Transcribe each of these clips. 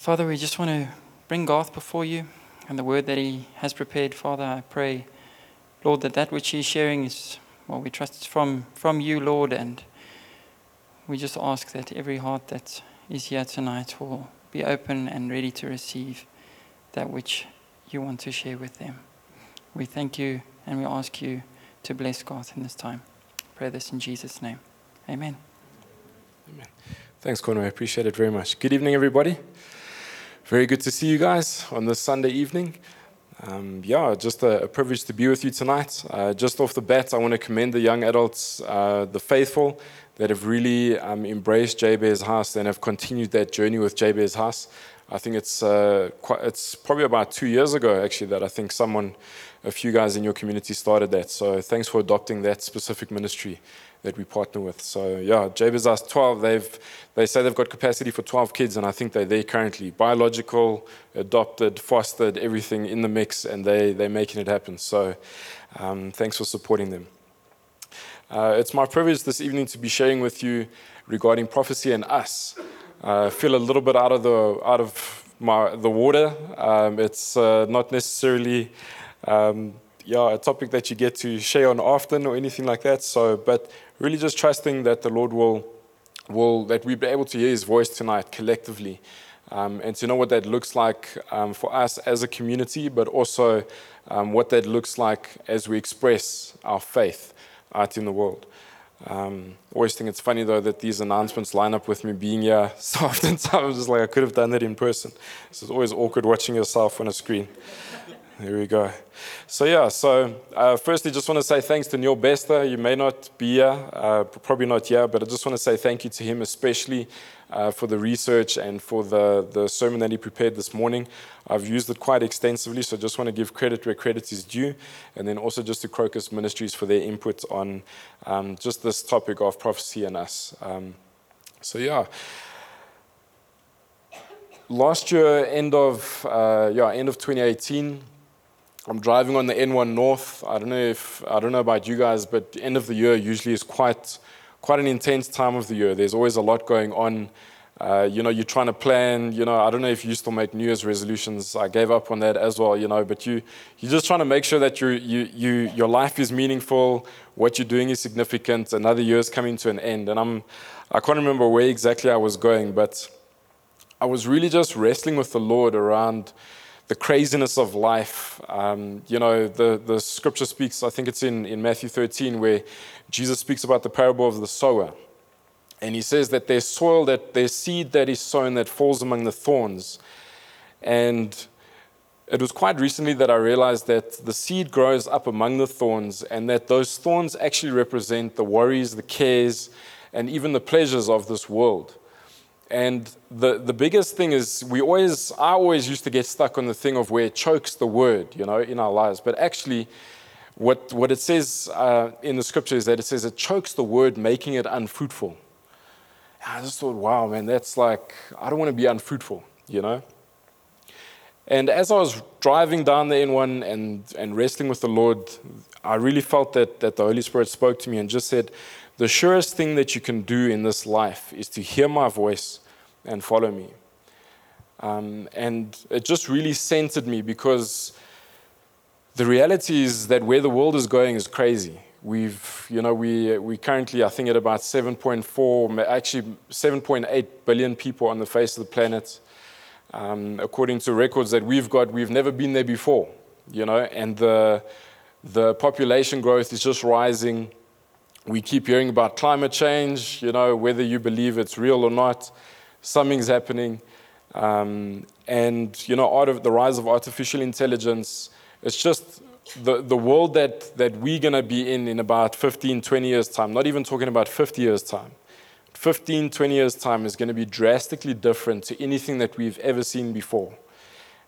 Father, we just want to bring Garth before you and the word that he has prepared. Father, I pray, Lord, that that which he's sharing is, well, we trust it's from, from you, Lord, and we just ask that every heart that is here tonight will be open and ready to receive that which you want to share with them. We thank you and we ask you to bless Garth in this time. Pray this in Jesus' name. Amen. Amen. Thanks, Conway. I appreciate it very much. Good evening, everybody. Very good to see you guys on this Sunday evening. Um, yeah, just a, a, privilege to be with you tonight. Uh, just off the bat, I want to commend the young adults, uh, the faithful, that have really um, embraced Jabez House and have continued that journey with Jabez House. I think it's uh, quite, it's probably about two years ago actually that I think someone, a few guys in your community started that. So thanks for adopting that specific ministry that we partner with. So yeah, House 12. They've they say they've got capacity for 12 kids, and I think they're there currently. Biological, adopted, fostered, everything in the mix, and they they're making it happen. So um, thanks for supporting them. Uh, it's my privilege this evening to be sharing with you regarding prophecy and us. Uh, I feel a little bit out of the out of my the water. Um, it's uh, not necessarily. Um, yeah, a topic that you get to share on often or anything like that. So, but really just trusting that the Lord will, will that we'll be able to hear His voice tonight collectively, um, and to know what that looks like um, for us as a community, but also um, what that looks like as we express our faith out in the world. Um, always think it's funny though that these announcements line up with me being here so often. I'm just like I could have done that in person. So it's always awkward watching yourself on a screen. There we go. So, yeah, so uh, firstly, just want to say thanks to Neil Bester. You may not be here, uh, probably not here, but I just want to say thank you to him, especially uh, for the research and for the, the sermon that he prepared this morning. I've used it quite extensively, so just want to give credit where credit is due, and then also just to Crocus Ministries for their input on um, just this topic of prophecy and us. Um, so, yeah last year, end of uh, yeah, end of 2018, I'm driving on the N1 North. I don't know if I don't know about you guys, but end of the year usually is quite quite an intense time of the year. There's always a lot going on. Uh, you know, you're trying to plan. You know, I don't know if you still make New Year's resolutions. I gave up on that as well. You know, but you you're just trying to make sure that you you you your life is meaningful. What you're doing is significant. Another year is coming to an end, and I'm I can't remember where exactly I was going, but I was really just wrestling with the Lord around the craziness of life. Um, you know, the, the scripture speaks, I think it's in, in Matthew 13, where Jesus speaks about the parable of the sower. And he says that there's soil, that there's seed that is sown that falls among the thorns. And it was quite recently that I realized that the seed grows up among the thorns, and that those thorns actually represent the worries, the cares, and even the pleasures of this world. And the, the biggest thing is we always, I always used to get stuck on the thing of where it chokes the word, you know, in our lives. But actually, what, what it says uh, in the scripture is that it says it chokes the word, making it unfruitful. I just thought, wow, man, that's like, I don't want to be unfruitful, you know? And as I was driving down the N1 and, and wrestling with the Lord, I really felt that, that the Holy Spirit spoke to me and just said, the surest thing that you can do in this life is to hear my voice and follow me. Um, and it just really centered me because the reality is that where the world is going is crazy. We've, you know, we, we currently, I think, at about 7.4, actually 7.8 billion people on the face of the planet. Um, according to records that we've got, we've never been there before, you know, and the, the population growth is just rising. We keep hearing about climate change, you know, whether you believe it's real or not, something's happening. Um, and, you know, out of the rise of artificial intelligence, it's just the, the world that, that we're going to be in in about 15, 20 years' time, not even talking about 50 years' time. 15, 20 years' time is going to be drastically different to anything that we've ever seen before.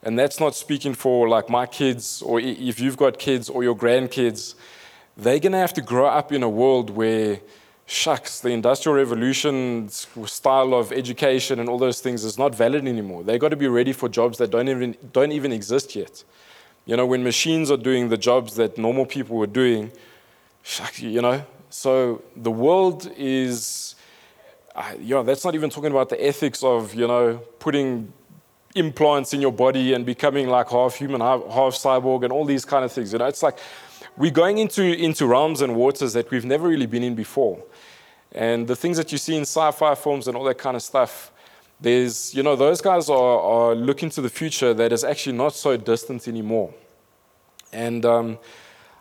And that's not speaking for like my kids, or if you've got kids or your grandkids they're going to have to grow up in a world where, shucks, the Industrial Revolution style of education and all those things is not valid anymore. They've got to be ready for jobs that don't even, don't even exist yet. You know, when machines are doing the jobs that normal people were doing, shucks, you know. So the world is, uh, you know, that's not even talking about the ethics of, you know, putting implants in your body and becoming like half human, half, half cyborg, and all these kind of things. You know, it's like we're going into, into realms and waters that we've never really been in before. And the things that you see in sci fi films and all that kind of stuff, there's, you know, those guys are, are looking to the future that is actually not so distant anymore. And um,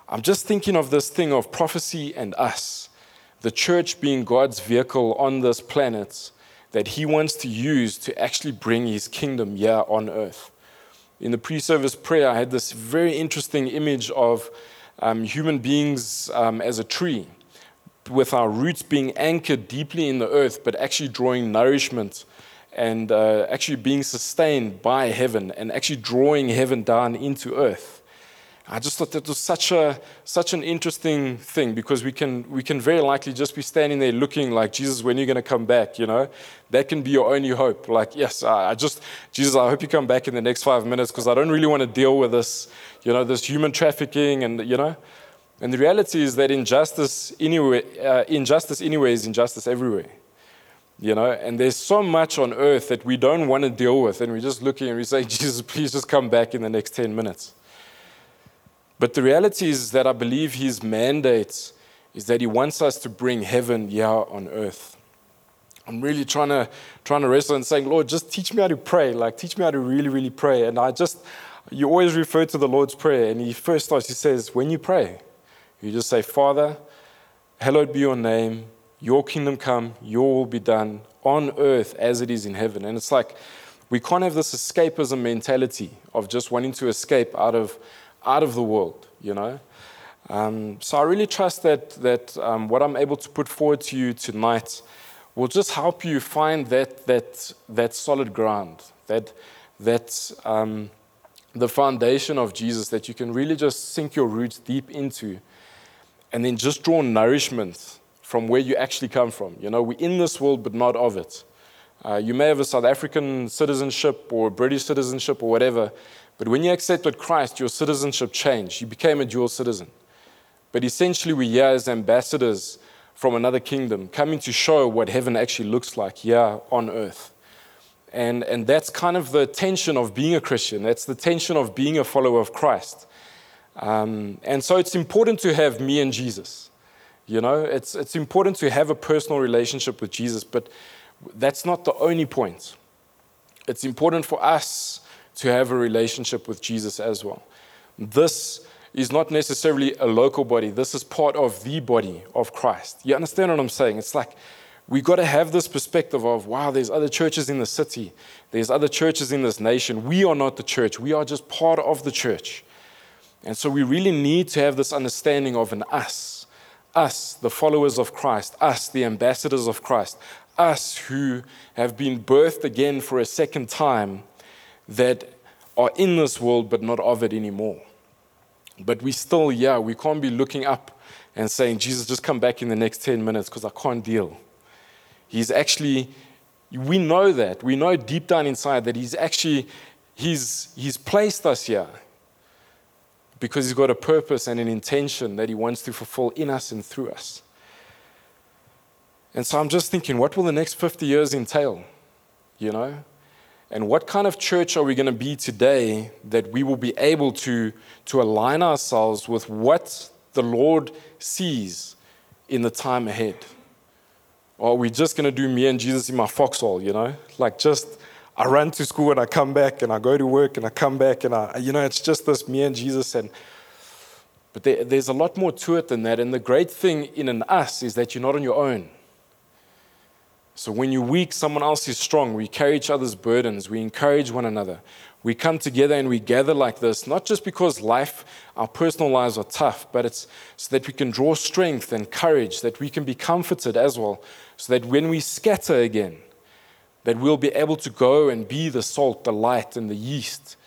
I'm just thinking of this thing of prophecy and us, the church being God's vehicle on this planet that He wants to use to actually bring His kingdom here on earth. In the pre service prayer, I had this very interesting image of um, human beings um, as a tree, with our roots being anchored deeply in the earth, but actually drawing nourishment and uh, actually being sustained by heaven and actually drawing heaven down into earth. I just thought that was such a such an interesting thing because we can we can very likely just be standing there looking like Jesus, when are you going to come back? You know, that can be your only hope. Like, yes, I just Jesus, I hope you come back in the next five minutes because I don't really want to deal with this, you know, this human trafficking and you know. And the reality is that injustice anyway, uh, injustice anyway is injustice everywhere. You know, and there's so much on earth that we don't want to deal with, and we're just looking and we say, Jesus, please just come back in the next 10 minutes. But the reality is that I believe his mandate is that he wants us to bring heaven here on earth. I'm really trying to trying to wrestle and saying, Lord, just teach me how to pray. Like teach me how to really, really pray. And I just you always refer to the Lord's Prayer, and he first starts, he says, when you pray, you just say, Father, hallowed be your name, your kingdom come, your will be done on earth as it is in heaven. And it's like we can't have this escapism mentality of just wanting to escape out of out of the world, you know. Um, so I really trust that, that um, what I'm able to put forward to you tonight will just help you find that, that, that solid ground, that, that um, the foundation of Jesus that you can really just sink your roots deep into and then just draw nourishment from where you actually come from. You know, we're in this world, but not of it. Uh, you may have a South African citizenship or British citizenship or whatever, but when you accepted Christ, your citizenship changed. You became a dual citizen. But essentially, we're here as ambassadors from another kingdom, coming to show what heaven actually looks like here on earth. And, and that's kind of the tension of being a Christian. That's the tension of being a follower of Christ. Um, and so it's important to have me and Jesus. You know, it's, it's important to have a personal relationship with Jesus, but that's not the only point. It's important for us to have a relationship with Jesus as well. This is not necessarily a local body, this is part of the body of Christ. You understand what I'm saying? It's like we got to have this perspective of wow, there's other churches in the city, there's other churches in this nation. We are not the church, we are just part of the church. And so we really need to have this understanding of an us, us, the followers of Christ, us, the ambassadors of Christ, us who have been birthed again for a second time that are in this world but not of it anymore. But we still, yeah, we can't be looking up and saying, Jesus, just come back in the next 10 minutes because I can't deal. He's actually, we know that. We know deep down inside that He's actually, He's, he's placed us here because He's got a purpose and an intention that He wants to fulfill in us and through us. And so I'm just thinking, what will the next 50 years entail? You know? And what kind of church are we going to be today that we will be able to, to align ourselves with what the Lord sees in the time ahead? Or are we just going to do me and Jesus in my foxhole, you know? Like just, I run to school and I come back and I go to work and I come back and I, you know, it's just this me and Jesus. And, but there, there's a lot more to it than that. And the great thing in an us is that you're not on your own. So when you're weak, someone else is strong. We carry each other's burdens. We encourage one another. We come together and we gather like this, not just because life, our personal lives are tough, but it's so that we can draw strength and courage, that we can be comforted as well, so that when we scatter again, that we'll be able to go and be the salt, the light, and the yeast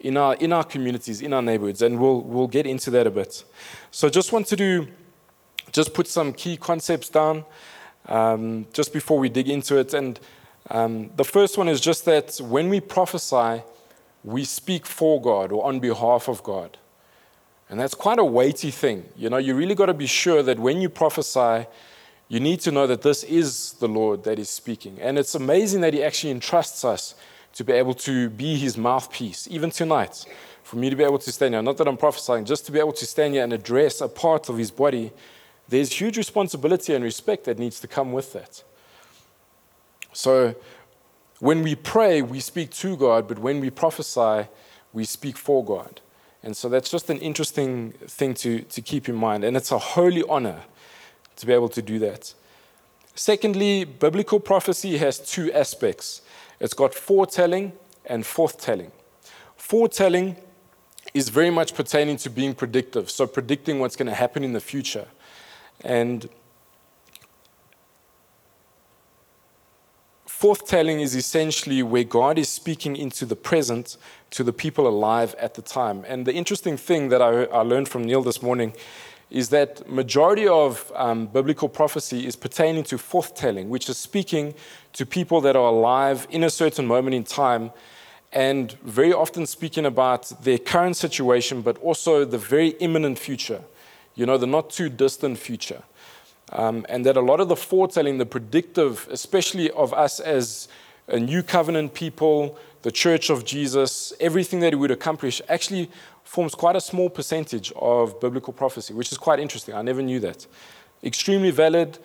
in our, in our communities, in our neighborhoods. And we'll, we'll get into that a bit. So just want to do, just put some key concepts down um, just before we dig into it. And um, the first one is just that when we prophesy, we speak for God or on behalf of God. And that's quite a weighty thing. You know, you really got to be sure that when you prophesy, you need to know that this is the Lord that is speaking. And it's amazing that He actually entrusts us to be able to be his mouthpiece, even tonight, for me to be able to stand here, not that I'm prophesying, just to be able to stand here and address a part of his body, there's huge responsibility and respect that needs to come with that. So when we pray, we speak to God, but when we prophesy, we speak for God. And so that's just an interesting thing to, to keep in mind. And it's a holy honor to be able to do that. Secondly, biblical prophecy has two aspects it's got foretelling and forthtelling. Foretelling is very much pertaining to being predictive, so predicting what's going to happen in the future. And forthtelling is essentially where God is speaking into the present to the people alive at the time. And the interesting thing that I, I learned from Neil this morning is that majority of um, biblical prophecy is pertaining to forthtelling, which is speaking to people that are alive in a certain moment in time, and very often speaking about their current situation, but also the very imminent future, you know, the not too distant future. Um, and that a lot of the foretelling, the predictive, especially of us as a new covenant people, the church of Jesus, everything that he would accomplish, actually forms quite a small percentage of biblical prophecy, which is quite interesting. I never knew that. Extremely valid,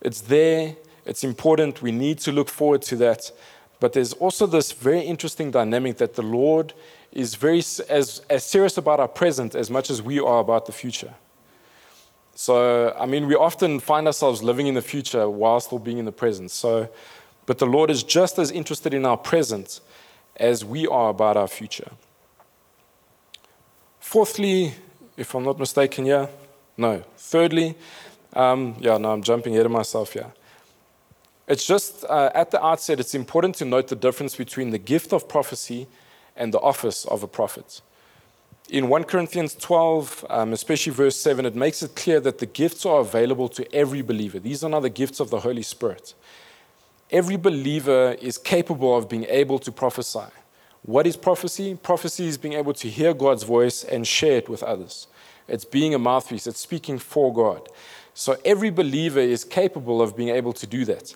it's there, it's important, we need to look forward to that. But there's also this very interesting dynamic that the Lord is very as, as serious about our present as much as we are about the future. So, I mean, we often find ourselves living in the future while still being in the present. So, but the Lord is just as interested in our present as we are about our future. Fourthly, if I'm not mistaken, yeah, no. Thirdly, um, yeah, no, I'm jumping ahead of myself here. It's just uh, at the outset, it's important to note the difference between the gift of prophecy and the office of a prophet. In 1 Corinthians 12, um, especially verse 7, it makes it clear that the gifts are available to every believer. These are not the gifts of the Holy Spirit. Every believer is capable of being able to prophesy. What is prophecy? Prophecy is being able to hear God's voice and share it with others. It's being a mouthpiece, it's speaking for God. So every believer is capable of being able to do that.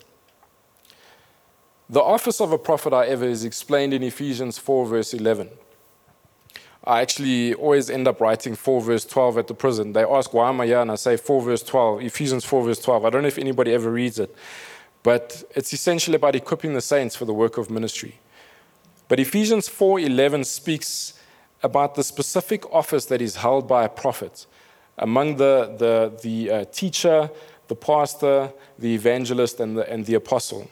The office of a prophet, however, is explained in Ephesians 4, verse 11. I actually always end up writing 4 verse 12 at the prison. They ask, why am I here? And I say 4 verse 12, Ephesians 4 verse 12. I don't know if anybody ever reads it, but it's essentially about equipping the saints for the work of ministry. But Ephesians 4:11 speaks about the specific office that is held by a prophet among the, the, the uh, teacher, the pastor, the evangelist, and the, and the apostle.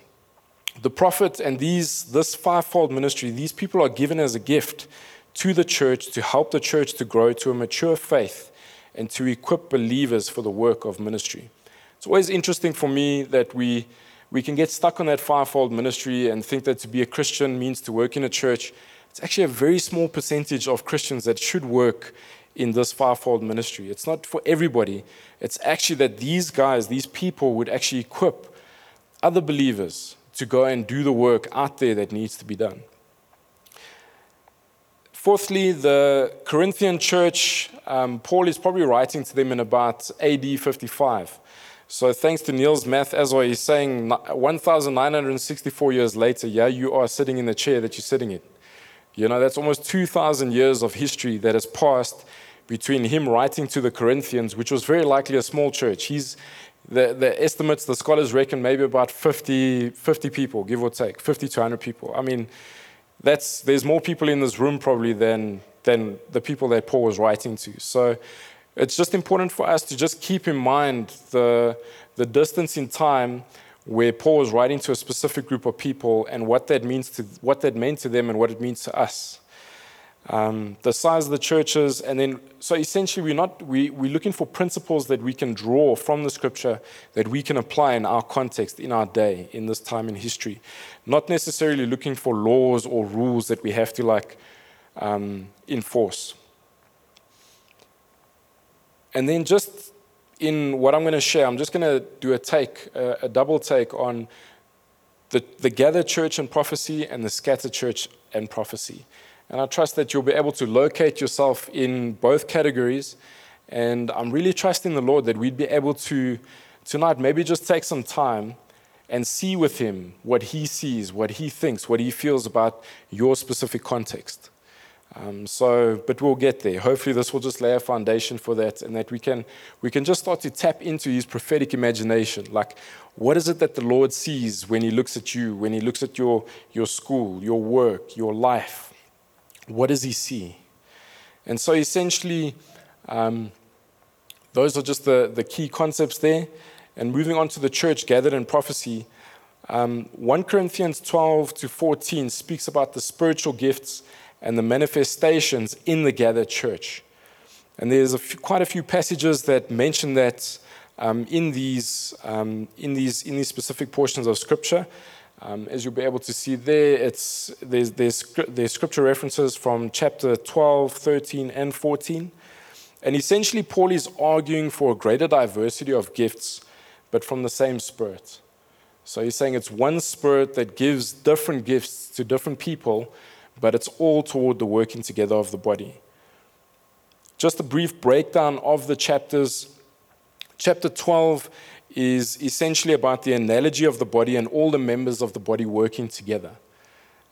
The prophet and these, this fivefold ministry, these people are given as a gift to the church to help the church to grow to a mature faith and to equip believers for the work of ministry. It's always interesting for me that we we can get stuck on that fivefold ministry and think that to be a Christian means to work in a church. It's actually a very small percentage of Christians that should work in this fivefold ministry. It's not for everybody. It's actually that these guys, these people, would actually equip other believers to go and do the work out there that needs to be done. Fourthly, the Corinthian church, um, Paul is probably writing to them in about AD 55. So thanks to Neil's math, as well, he's saying 1,964 years later, yeah, you are sitting in the chair that you're sitting in. You know, that's almost 2,000 years of history that has passed between him writing to the Corinthians, which was very likely a small church. He's, the, the estimates, the scholars reckon maybe about 50, 50 people, give or take, 50 to 100 people. I mean, that's, there's more people in this room probably than, than the people that Paul was writing to. So it's just important for us to just keep in mind the, the distance in time where Paul was writing to a specific group of people and what that means to what that meant to them and what it means to us. Um, the size of the churches, and then so essentially we're not we, we're looking for principles that we can draw from the scripture that we can apply in our context, in our day, in this time in history. Not necessarily looking for laws or rules that we have to like um, enforce. And then just in what I'm going to share, I'm just going to do a take, a, a double take on the, the gathered church and prophecy and the scattered church and prophecy. And I trust that you'll be able to locate yourself in both categories. And I'm really trusting the Lord that we'd be able to, tonight, maybe just take some time and see with him what he sees, what he thinks, what he feels about your specific context. Um, so, but we'll get there. Hopefully, this will just lay a foundation for that, and that we can we can just start to tap into His prophetic imagination. Like, what is it that the Lord sees when He looks at you, when He looks at your your school, your work, your life? What does He see? And so, essentially, um, those are just the the key concepts there. And moving on to the church gathered in prophecy, um, 1 Corinthians 12 to 14 speaks about the spiritual gifts and the manifestations in the gathered church. And there's quite a few passages that mention that um, in, these, um, in, these, in these specific portions of Scripture. Um, as you'll be able to see there, it's, there's, there's, there's scripture references from chapter 12, 13, and 14. And essentially, Paul is arguing for a greater diversity of gifts, but from the same Spirit. So he's saying it's one Spirit that gives different gifts to different people, but it's all toward the working together of the body. Just a brief breakdown of the chapters. Chapter 12 is essentially about the analogy of the body and all the members of the body working together.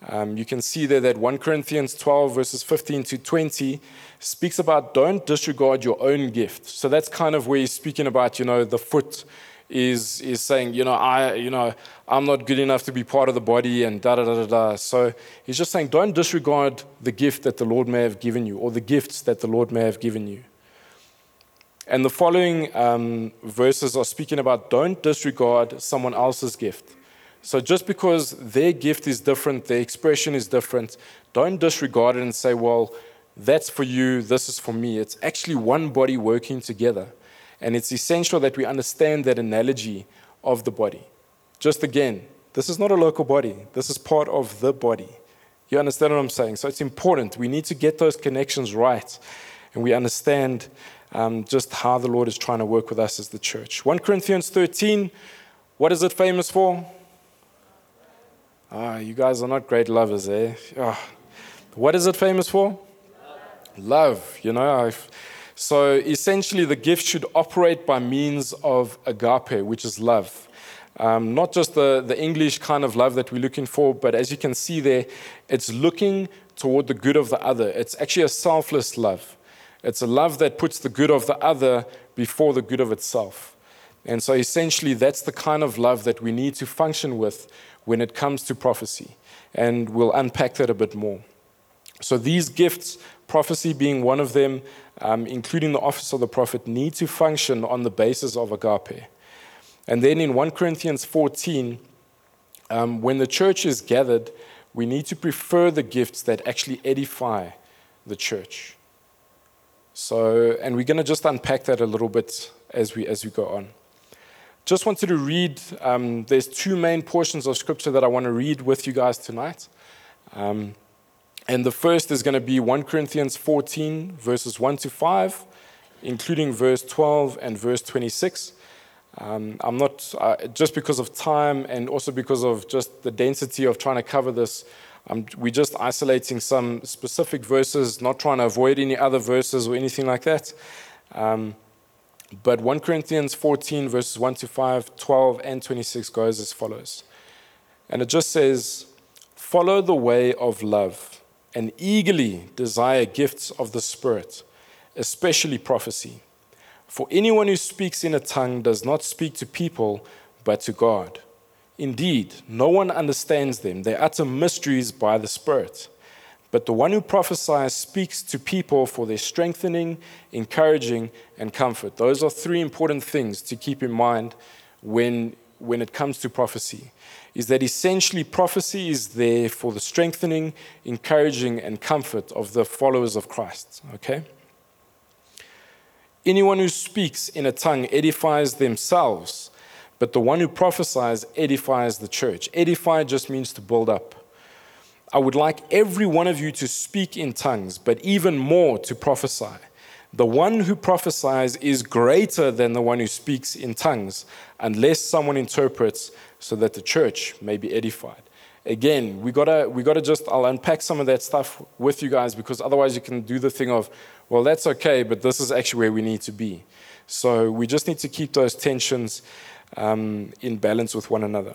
Um, you can see there that 1 Corinthians 12, verses 15 to 20, speaks about don't disregard your own gift. So that's kind of where he's speaking about, you know, the foot is, is saying, you know, I, you know, I'm not good enough to be part of the body and da da da da da. So he's just saying, don't disregard the gift that the Lord may have given you or the gifts that the Lord may have given you. And the following um, verses are speaking about don't disregard someone else's gift. So just because their gift is different, their expression is different, don't disregard it and say, well, that's for you, this is for me. It's actually one body working together. And it's essential that we understand that analogy of the body. Just again, this is not a local body, this is part of the body. You understand what I'm saying? So it's important. We need to get those connections right. And we understand um, just how the Lord is trying to work with us as the church. 1 Corinthians 13, what is it famous for? Ah, you guys are not great lovers, eh? Oh. What is it famous for? Love. You know, I've, so essentially, the gift should operate by means of agape, which is love. Um, not just the, the English kind of love that we're looking for, but as you can see there, it's looking toward the good of the other. It's actually a selfless love. It's a love that puts the good of the other before the good of itself. And so essentially, that's the kind of love that we need to function with when it comes to prophecy. And we'll unpack that a bit more. So these gifts, prophecy being one of them, um, including the office of the prophet, need to function on the basis of agape. And then in 1 Corinthians 14, um, when the church is gathered, we need to prefer the gifts that actually edify the church. So, and we're going to just unpack that a little bit as we, as we go on. Just wanted to read, um, there's two main portions of scripture that I want to read with you guys tonight. Um, and the first is going to be 1 Corinthians 14, verses 1 to 5, including verse 12 and verse 26. Um, I'm not, uh, just because of time and also because of just the density of trying to cover this, we're just isolating some specific verses, not trying to avoid any other verses or anything like that. Um, but 1 Corinthians 14, verses 1 to 5, 12, and 26 goes as follows. And it just says, Follow the way of love and eagerly desire gifts of the Spirit, especially prophecy. For anyone who speaks in a tongue does not speak to people, but to God. Indeed, no one understands them. They utter mysteries by the Spirit. But the one who prophesies speaks to people for their strengthening, encouraging, and comfort. Those are three important things to keep in mind when, when it comes to prophecy is that essentially prophecy is there for the strengthening, encouraging, and comfort of the followers of Christ. Okay? Anyone who speaks in a tongue edifies themselves, but the one who prophesies edifies the church. Edify just means to build up. I would like every one of you to speak in tongues, but even more to prophesy. The one who prophesies is greater than the one who speaks in tongues, unless someone interprets so that the church may be edified. Again, we gotta we gotta just I'll unpack some of that stuff with you guys because otherwise you can do the thing of, well, that's okay, but this is actually where we need to be. So we just need to keep those tensions um, in balance with one another.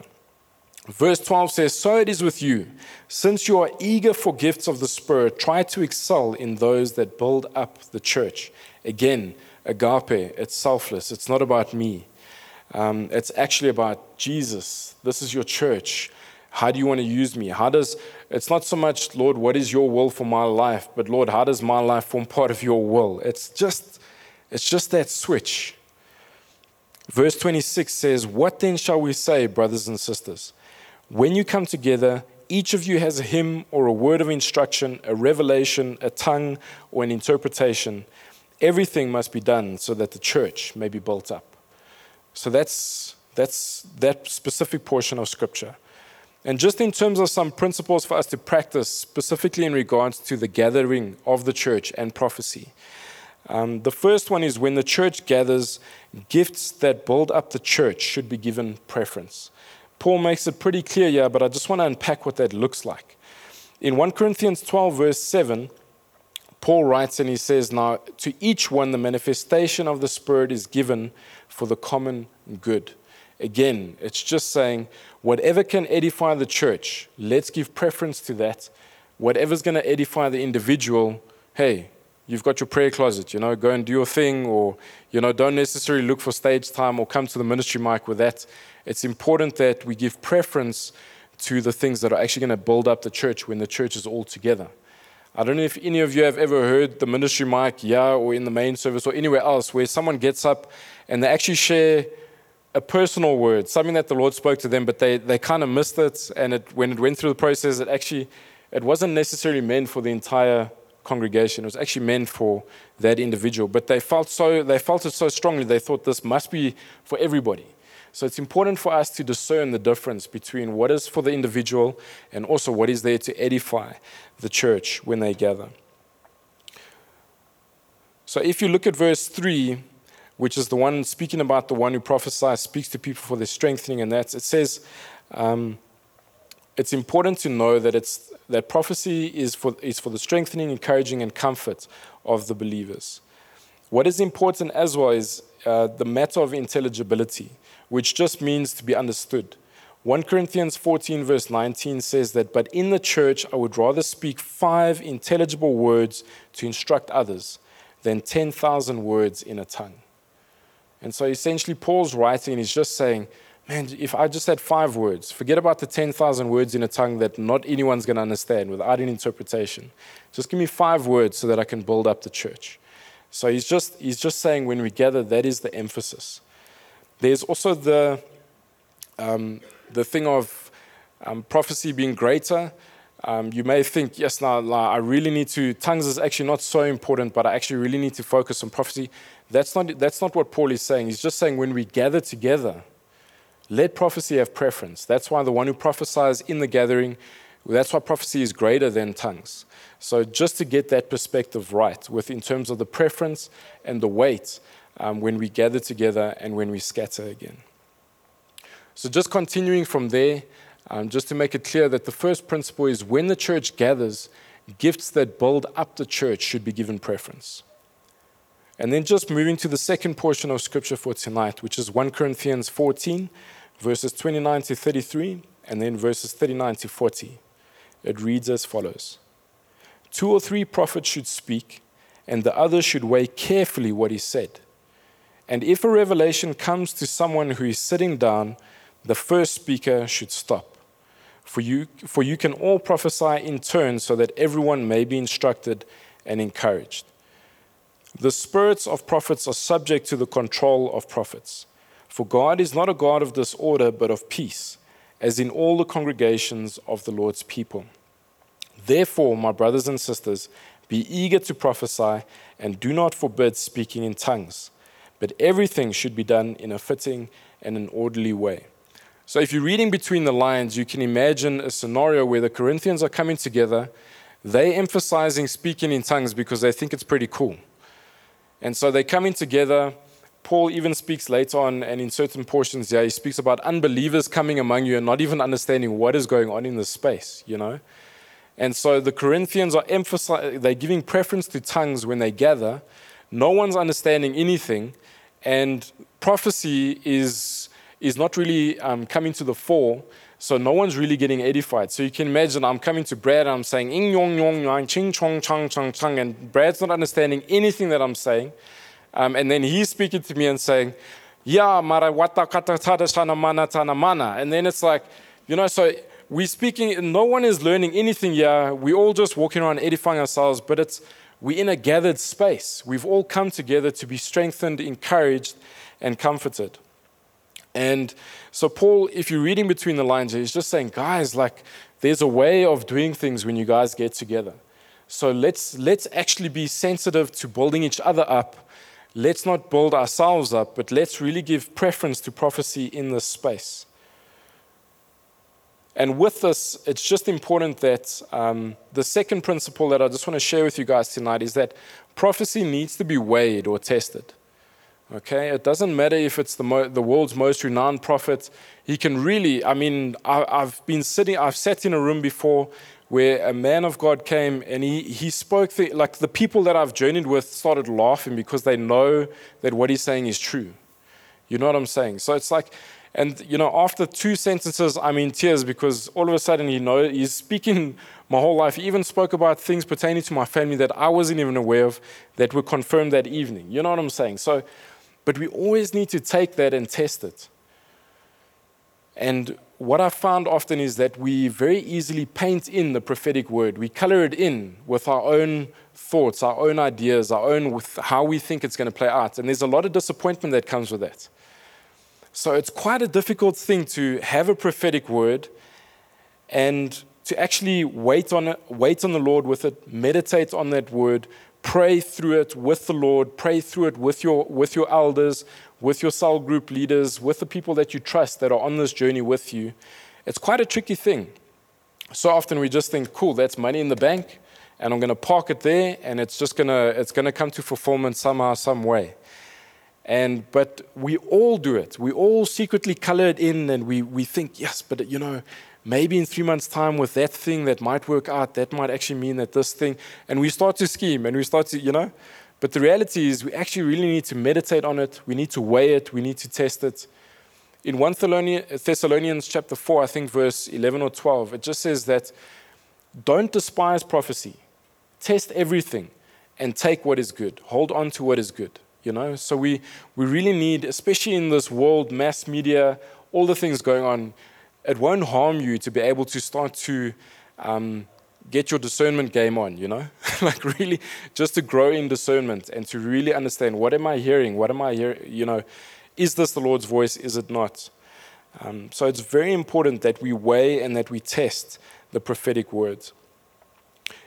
Verse 12 says, So it is with you. Since you are eager for gifts of the Spirit, try to excel in those that build up the church. Again, agape, it's selfless. It's not about me. Um, it's actually about Jesus. This is your church. How do you want to use me? How does it's not so much, Lord, what is your will for my life, but Lord, how does my life form part of your will? It's just it's just that switch. Verse 26 says, What then shall we say, brothers and sisters? When you come together, each of you has a hymn or a word of instruction, a revelation, a tongue, or an interpretation. Everything must be done so that the church may be built up. So that's, that's that specific portion of Scripture. And just in terms of some principles for us to practice, specifically in regards to the gathering of the church and prophecy. Um, the first one is when the church gathers, gifts that build up the church should be given preference. Paul makes it pretty clear here, but I just want to unpack what that looks like. In 1 Corinthians 12, verse 7, Paul writes and he says, Now to each one the manifestation of the Spirit is given for the common good. Again, it's just saying, whatever can edify the church, let's give preference to that. Whatever's going to edify the individual, hey, you've got your prayer closet, you know, go and do your thing, or, you know, don't necessarily look for stage time or come to the ministry mic with that. It's important that we give preference to the things that are actually going to build up the church when the church is all together. I don't know if any of you have ever heard the ministry mic, yeah, or in the main service or anywhere else, where someone gets up and they actually share a personal word, something that the Lord spoke to them, but they, they kind of missed it. And it, when it went through the process, it actually it wasn't necessarily meant for the entire congregation. It was actually meant for that individual. But they felt so they felt it so strongly. They thought this must be for everybody. So it's important for us to discern the difference between what is for the individual and also what is there to edify the church when they gather. So if you look at verse 3, which is the one speaking about the one who prophesies, speaks to people for their strengthening, and that it says, um, it's important to know that it's that prophecy is for, is for the strengthening, encouraging, and comfort of the believers. What is important as well is uh, the matter of intelligibility, which just means to be understood. 1 Corinthians 14, verse 19 says that, But in the church I would rather speak five intelligible words to instruct others than 10,000 words in a tongue. And so essentially, Paul's writing is just saying, man, if I just had five words, forget about the 10,000 words in a tongue that not anyone's going to understand without an interpretation. Just give me five words so that I can build up the church. So he's just, he's just saying when we gather, that is the emphasis. There's also the, um, the thing of um, prophecy being greater. Um, you may think, yes, now I really need to, tongues is actually not so important, but I actually really need to focus on prophecy. That's not, that's not what Paul is saying. He's just saying when we gather together, let prophecy have preference. That's why the one who prophesies in the gathering, that's why prophecy is greater than tongues. So just to get that perspective right, with in terms of the preference and the weight um, when we gather together and when we scatter again. So just continuing from there, um, just to make it clear that the first principle is when the church gathers, gifts that build up the church should be given preference. And then just moving to the second portion of scripture for tonight, which is 1 Corinthians 14, verses 29 to 33, and then verses 39 to 40. It reads as follows Two or three prophets should speak, and the others should weigh carefully what is said. And if a revelation comes to someone who is sitting down, the first speaker should stop. For you, for you can all prophesy in turn so that everyone may be instructed and encouraged. The spirits of prophets are subject to the control of prophets. For God is not a God of disorder, but of peace, as in all the congregations of the Lord's people. Therefore, my brothers and sisters, be eager to prophesy, and do not forbid speaking in tongues, but everything should be done in a fitting and an orderly way. So, if you're reading between the lines, you can imagine a scenario where the Corinthians are coming together, They're emphasizing speaking in tongues because they think it's pretty cool. And so they're coming together. Paul even speaks later on, and in certain portions, yeah, he speaks about unbelievers coming among you and not even understanding what is going on in this space, you know? And so the Corinthians are emphasizing, they're giving preference to tongues when they gather. No one's understanding anything, and prophecy is, is not really um, coming to the fore So no one's really getting edified. So you can imagine I'm coming to Brad and I'm saying ing yong yong yang ching chong chang chang chang and Brad's not understanding anything that I'm saying. Um, and then he's speaking to me and saying, yeah, mara shana mana tana mana. And then it's like, you know, so we're speaking, no one is learning anything here. We're all just walking around edifying ourselves, but it's we're in a gathered space. We've all come together to be strengthened, encouraged, and comforted. And so, Paul, if you're reading between the lines, he's just saying, guys, like, there's a way of doing things when you guys get together. So let's, let's actually be sensitive to building each other up. Let's not build ourselves up, but let's really give preference to prophecy in this space. And with this, it's just important that um, the second principle that I just want to share with you guys tonight is that prophecy needs to be weighed or tested. Okay, it doesn't matter if it's the, mo- the world's most renowned prophet. He can really, I mean, I, I've been sitting, I've sat in a room before where a man of God came and he, he spoke, like the people that I've journeyed with started laughing because they know that what he's saying is true. You know what I'm saying? So it's like, and you know, after two sentences, I'm in tears because all of a sudden he know he's speaking my whole life. He even spoke about things pertaining to my family that I wasn't even aware of that were confirmed that evening. You know what I'm saying? So but we always need to take that and test it. And what I found often is that we very easily paint in the prophetic word. We color it in with our own thoughts, our own ideas, our own with how we think it's going to play out. And there's a lot of disappointment that comes with that. So it's quite a difficult thing to have a prophetic word and to actually wait on it, wait on the Lord with it, meditate on that word, pray through it with the Lord, pray through it with your, with your elders, with your cell group leaders, with the people that you trust that are on this journey with you. It's quite a tricky thing. So often we just think, cool, that's money in the bank, and I'm going to park it there, and it's just going to it's going to come to fulfillment somehow, some way. And but we all do it. We all secretly color it in, and we we think, yes, but you know, maybe in three months' time with that thing that might work out, that might actually mean that this thing, and we start to scheme and we start to, you know. But the reality is, we actually really need to meditate on it. We need to weigh it. We need to test it. In 1 Thessalonians chapter 4, I think verse 11 or 12, it just says that don't despise prophecy. Test everything and take what is good. Hold on to what is good. You know, so we, we really need, especially in this world, mass media, all the things going on, it won't harm you to be able to start to um, get your discernment game on, you know? like really just to grow in discernment and to really understand what am I hearing? What am I hearing? You know, is this the Lord's voice? Is it not? Um, so it's very important that we weigh and that we test the prophetic words.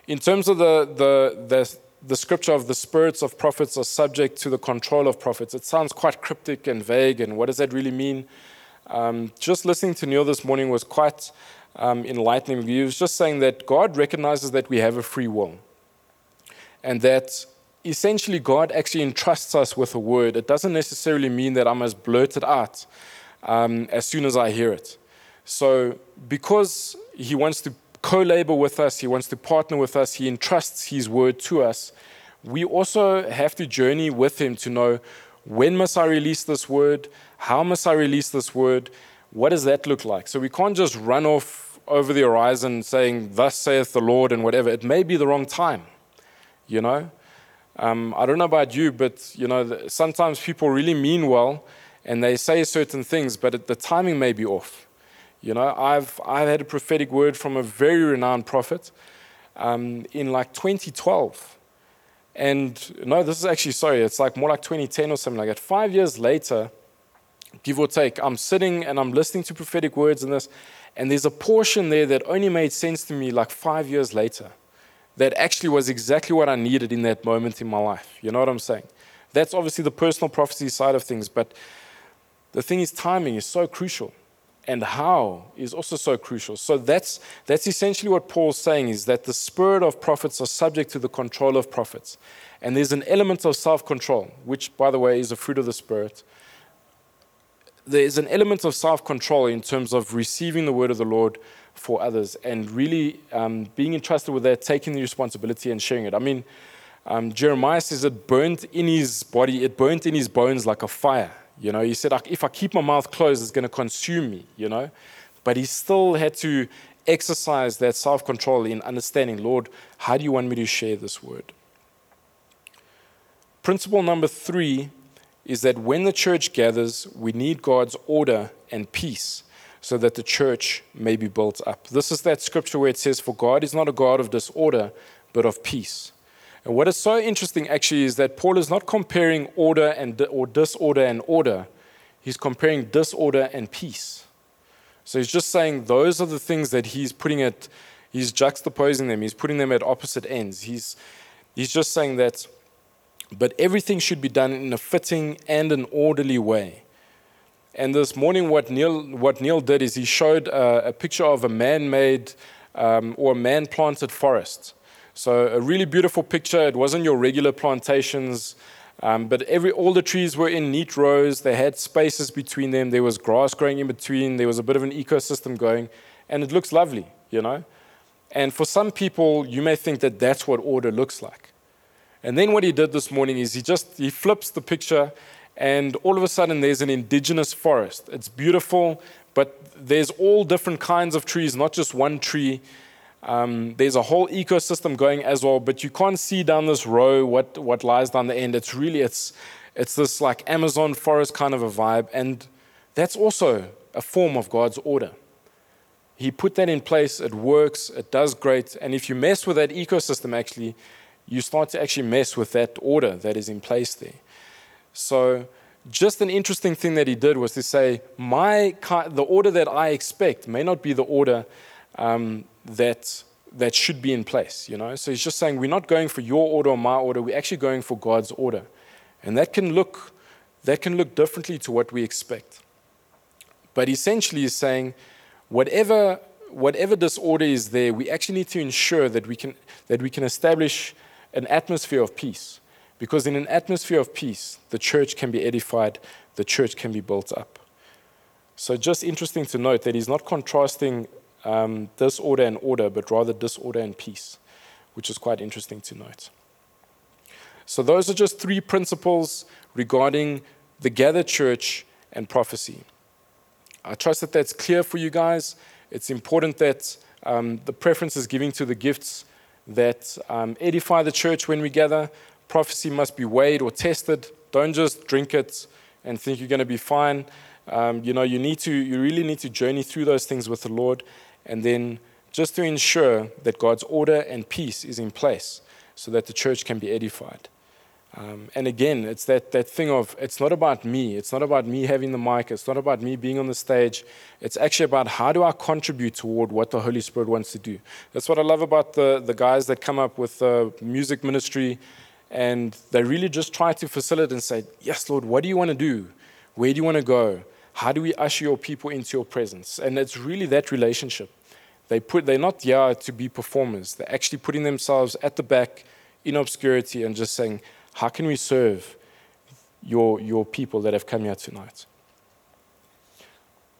In terms of the, the, the, the scripture of the spirits of prophets are subject to the control of prophets, it sounds quite cryptic and vague, and what does that really mean? Um, just listening to Neil this morning was quite um, enlightening. He was just saying that God recognizes that we have a free will and that essentially God actually entrusts us with a word. It doesn't necessarily mean that I must blurt it out um, as soon as I hear it. So, because He wants to co labor with us, He wants to partner with us, He entrusts His word to us, we also have to journey with Him to know when must I release this word? How must I release this word? What does that look like? So we can't just run off over the horizon saying, Thus saith the Lord, and whatever. It may be the wrong time, you know? Um, I don't know about you, but you know, sometimes people really mean well and they say certain things, but the timing may be off. You know, I've, I've had a prophetic word from a very renowned prophet um, in like 2012. And no, this is actually, sorry, it's like more like 2010 or something like that. Five years later, give or take, I'm sitting and I'm listening to prophetic words and this, and there's a portion there that only made sense to me like five years later. That actually was exactly what I needed in that moment in my life. You know what I'm saying? That's obviously the personal prophecy side of things, but the thing is, timing is so crucial and how is also so crucial. So that's, that's essentially what Paul's saying is that the spirit of prophets are subject to the control of prophets. And there's an element of self control, which, by the way, is a fruit of the spirit. There's an element of self control in terms of receiving the word of the Lord for others and really um, being entrusted with that, taking the responsibility and sharing it. I mean, um, Jeremiah says it burnt in his body, it burnt in his bones like a fire. You know, he said, if I keep my mouth closed, it's going to consume me, you know. but he still had to exercise that self control in understanding, Lord, how do you want me to share this word? Principle number three is that when the church gathers, we need God's order and peace so that the church may be built up. This is that scripture where it says, For God is not a God of disorder, but of peace. And what is so interesting actually is that Paul is not comparing order and or disorder and order. He's comparing disorder and peace. So he's just saying those are the things that he's putting at, he's juxtaposing them, he's putting them at opposite ends. He's, he's just saying that, but everything should be done in a fitting and an orderly way. And this morning, what Neil, what Neil did is he showed a, a picture of a man made um, or man planted forest. So, a really beautiful picture. It wasn't your regular plantations, um, but every, all the trees were in neat rows. They had spaces between them. There was grass growing in between. There was a bit of an ecosystem going. And it looks lovely, you know? And for some people, you may think that that's what order looks like. And then what he did this morning is he just he flips the picture and all of a sudden there's an indigenous forest. It's beautiful, but there's all different kinds of trees, not just one tree. Um, there's a whole ecosystem going as well, but you can't see down this row what, what lies down the end. It's really, it's, it's this like Amazon forest kind of a vibe. And that's also a form of God's order. He put that in place, it works, it does great. And if you mess with that ecosystem, actually, you start to actually mess with that order that is in place there. So, just an interesting thing that he did was to say, my, the order that I expect may not be the order um, that that should be in place, you know. So he's just saying we're not going for your order or my order. We're actually going for God's order, and that can look that can look differently to what we expect. But essentially, he's saying whatever whatever disorder is there, we actually need to ensure that we can that we can establish an atmosphere of peace, because in an atmosphere of peace, the church can be edified, the church can be built up. So, just interesting to note that he's not contrasting um, disorder and order, but rather disorder and peace, which is quite interesting to note. So, those are just three principles regarding the gathered church and prophecy. I trust that that's clear for you guys. It's important that um, the preference is giving to the gifts that um, edify the church when we gather. Prophecy must be weighed or tested. Don't just drink it and think you're going to be fine. Um, you know, you need to, you really need to journey through those things with the Lord and then just to ensure that God's order and peace is in place so that the church can be edified. Um, and again, it's that, that thing of it's not about me. It's not about me having the mic. It's not about me being on the stage. It's actually about how do I contribute toward what the Holy Spirit wants to do. That's what I love about the, the guys that come up with the music ministry. And they really just try to facilitate and say, Yes, Lord, what do you want to do? Where do you want to go? How do we usher your people into your presence? And it's really that relationship. They put, they're not here to be performers. They're actually putting themselves at the back in obscurity and just saying, how can we serve your, your people that have come here tonight?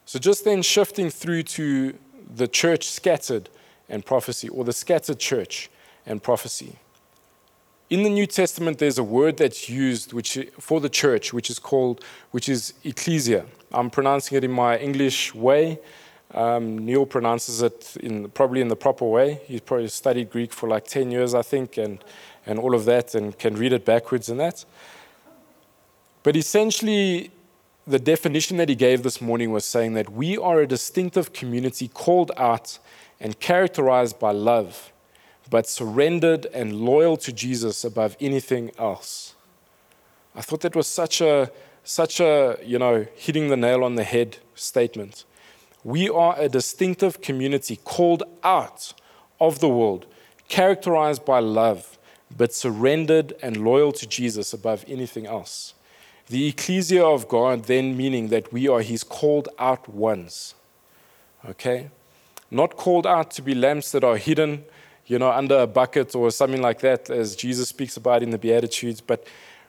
So, just then shifting through to the church scattered and prophecy, or the scattered church and prophecy. In the New Testament, there's a word that's used which, for the church, which is called, which is ecclesia. I'm pronouncing it in my English way. Um, Neil pronounces it in, probably in the proper way. He's probably studied Greek for like 10 years, I think, and, and all of that, and can read it backwards and that. But essentially, the definition that he gave this morning was saying that we are a distinctive community called out and characterized by love, but surrendered and loyal to Jesus above anything else. I thought that was such a, such a, you know, hitting the nail on the head statement. We are a distinctive community called out of the world, characterized by love, but surrendered and loyal to Jesus above anything else. The ecclesia of God, then meaning that we are his called out ones. Okay? Not called out to be lamps that are hidden, you know, under a bucket or something like that, as Jesus speaks about in the Beatitudes, but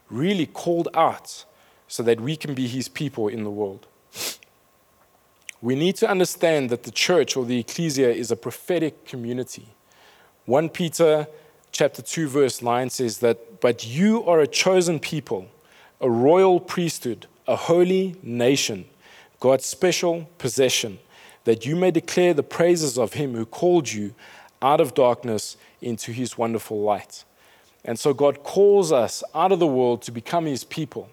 really called out so that we can be his people in the world. We need to understand that the church or the ecclesia is a prophetic community. 1 Peter chapter 2 verse 9 says that but you are a chosen people, a royal priesthood, a holy nation, God's special possession, that you may declare the praises of him who called you out of darkness into his wonderful light. And so God calls us out of the world to become his people,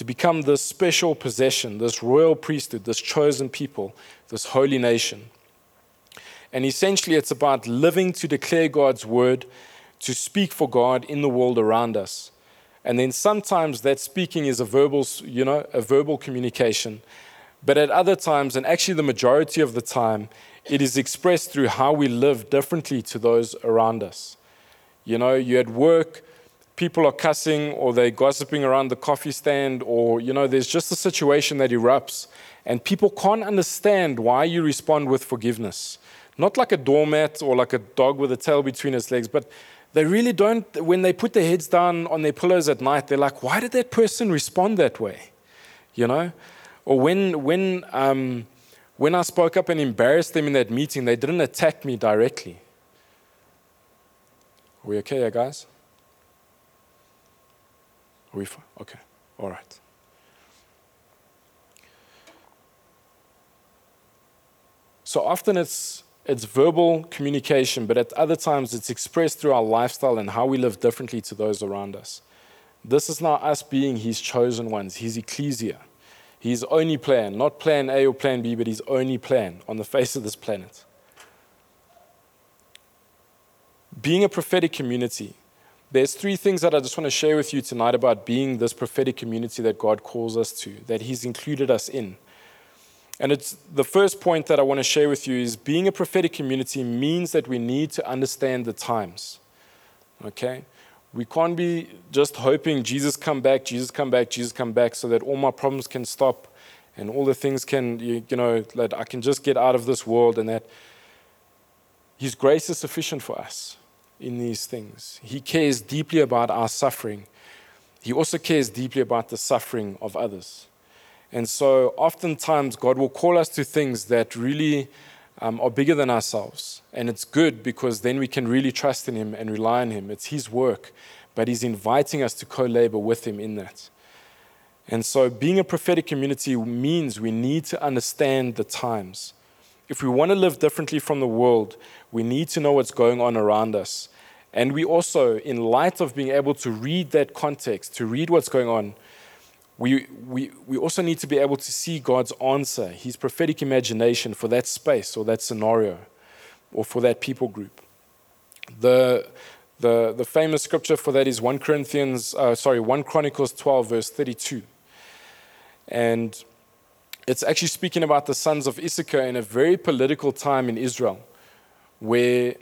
to become this special possession, this royal priesthood, this chosen people, this holy nation. And essentially, it's about living to declare God's word, to speak for God in the world around us. And then sometimes that speaking is a verbal, you know, a verbal communication. But at other times, and actually the majority of the time, it is expressed through how we live differently to those around us. You know, you're at work, people are cussing or they're gossiping around the coffee stand, or, you know, there's just a situation that erupts, and people can't understand why you respond with forgiveness. Not like a doormat or like a dog with a tail between its legs, but they really don't, when they put their heads down on their pillows at night, they're like, why did that person respond that way? You know? Or when, when, um, when I spoke up and embarrassed them in that meeting, they didn't attack me directly. Are we okay, guys? Are we fine? Okay, all right. So often it's it's verbal communication, but at other times it's expressed through our lifestyle and how we live differently to those around us. This is not us being His chosen ones, His ecclesia, His only plan, not plan A or plan B, but His only plan on the face of this planet. Being a prophetic community, there's three things that I just want to share with you tonight about being this prophetic community that God calls us to, that He's included us in. And it's the first point that I want to share with you is being a prophetic community means that we need to understand the times. Okay? We can't be just hoping Jesus come back, Jesus come back, Jesus come back so that all my problems can stop and all the things can you, know that I can just get out of this world and that his grace is sufficient for us in these things. He cares deeply about our suffering. He also cares deeply about the suffering of others. And so, oftentimes, God will call us to things that really um, are bigger than ourselves. And it's good because then we can really trust in Him and rely on Him. It's His work, but He's inviting us to co labor with Him in that. And so, being a prophetic community means we need to understand the times. If we want to live differently from the world, we need to know what's going on around us. And we also, in light of being able to read that context, to read what's going on, we, we, we also need to be able to see God's answer, his prophetic imagination for that space or that scenario or for that people group. The, the, the famous scripture for that is 1 Corinthians, uh, sorry, 1 Chronicles 12, verse 32. And it's actually speaking about the sons of Issachar in a very political time in Israel where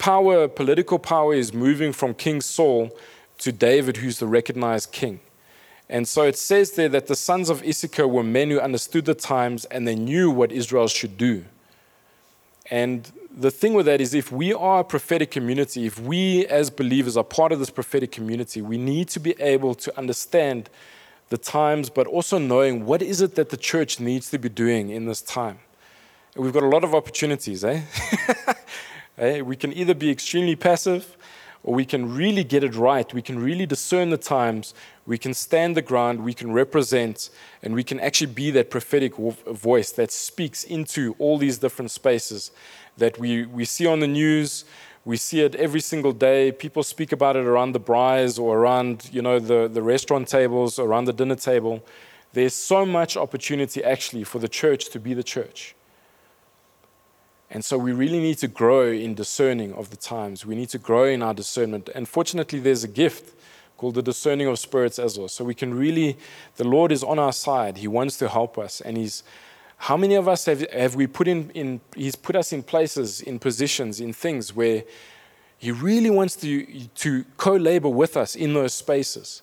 power, political power, is moving from King Saul to David, who's the recognized king. And so it says there that the sons of Issachar were men who understood the times and they knew what Israel should do. And the thing with that is, if we are a prophetic community, if we as believers are part of this prophetic community, we need to be able to understand the times, but also knowing what is it that the church needs to be doing in this time. We've got a lot of opportunities, eh? eh? We can either be extremely passive or we can really get it right. We can really discern the times. We can stand the ground. We can represent, and we can actually be that prophetic voice that speaks into all these different spaces that we, we see on the news. We see it every single day. People speak about it around the braais or around, you know, the, the restaurant tables, around the dinner table. There's so much opportunity actually for the church to be the church. And so we really need to grow in discerning of the times. We need to grow in our discernment. And fortunately, there's a gift called the discerning of spirits as well. So we can really, the Lord is on our side. He wants to help us. And He's, how many of us have, have we put in, in, He's put us in places, in positions, in things where He really wants to, to co labor with us in those spaces.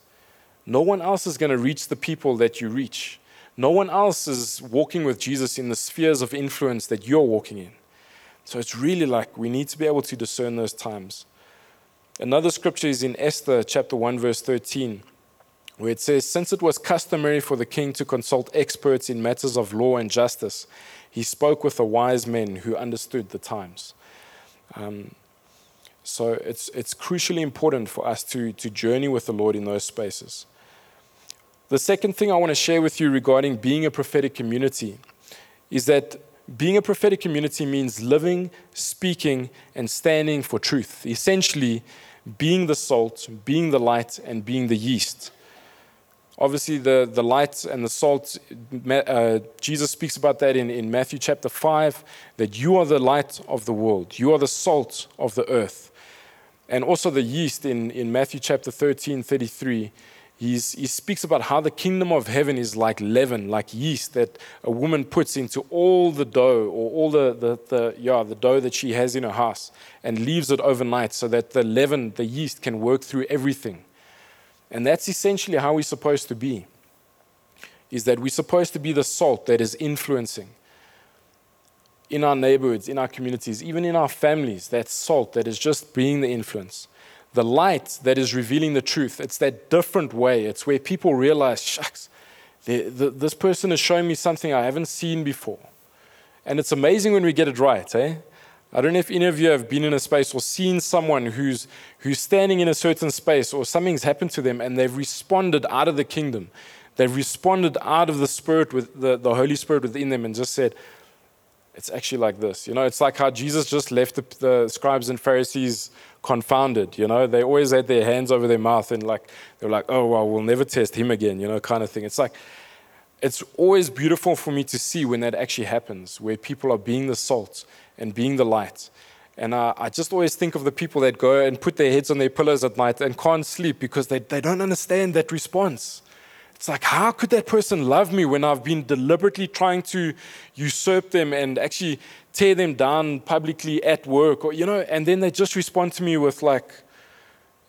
No one else is going to reach the people that you reach. No one else is walking with Jesus in the spheres of influence that you're walking in. So it's really like we need to be able to discern those times. Another scripture is in Esther chapter 1, verse 13, where it says, Since it was customary for the king to consult experts in matters of law and justice, he spoke with the wise men who understood the times. Um, so it's, it's crucially important for us to, to journey with the Lord in those spaces. The second thing I want to share with you regarding being a prophetic community is that being a prophetic community means living, speaking, and standing for truth. Essentially, being the salt, being the light, and being the yeast. Obviously, the, the light and the salt, uh, Jesus speaks about that in, in Matthew chapter 5, that you are the light of the world, you are the salt of the earth. And also the yeast in, in Matthew chapter 13, 33. He's, he speaks about how the kingdom of heaven is like leaven, like yeast that a woman puts into all the dough or all the, the, the, yeah, the dough that she has in her house and leaves it overnight so that the leaven, the yeast, can work through everything. And that's essentially how we're supposed to be. Is that we're supposed to be the salt that is influencing in our neighborhoods, in our communities, even in our families, that salt that is just being the influence. The light that is revealing the truth. It's that different way. It's where people realize, shucks, this person is showing me something I haven't seen before. And it's amazing when we get it right, eh? I don't know if any of you have been in a space or seen someone who's, who's standing in a certain space or something's happened to them and they've responded out of the kingdom. They've responded out of the Spirit, with the, the Holy Spirit within them and just said, it's actually like this. You know, it's like how Jesus just left the, the scribes and Pharisees confounded. You know, they always had their hands over their mouth and like, they were like, oh, well, we'll never test him again, you know, kind of thing. It's like, it's always beautiful for me to see when that actually happens, where people are being the salt and being the light. And uh, I just always think of the people that go and put their heads on their pillows at night and can't sleep because they, they don't understand that response. It's like, how could that person love me when I've been deliberately trying to usurp them and actually tear them down publicly at work? Or, you know, and then they just respond to me with like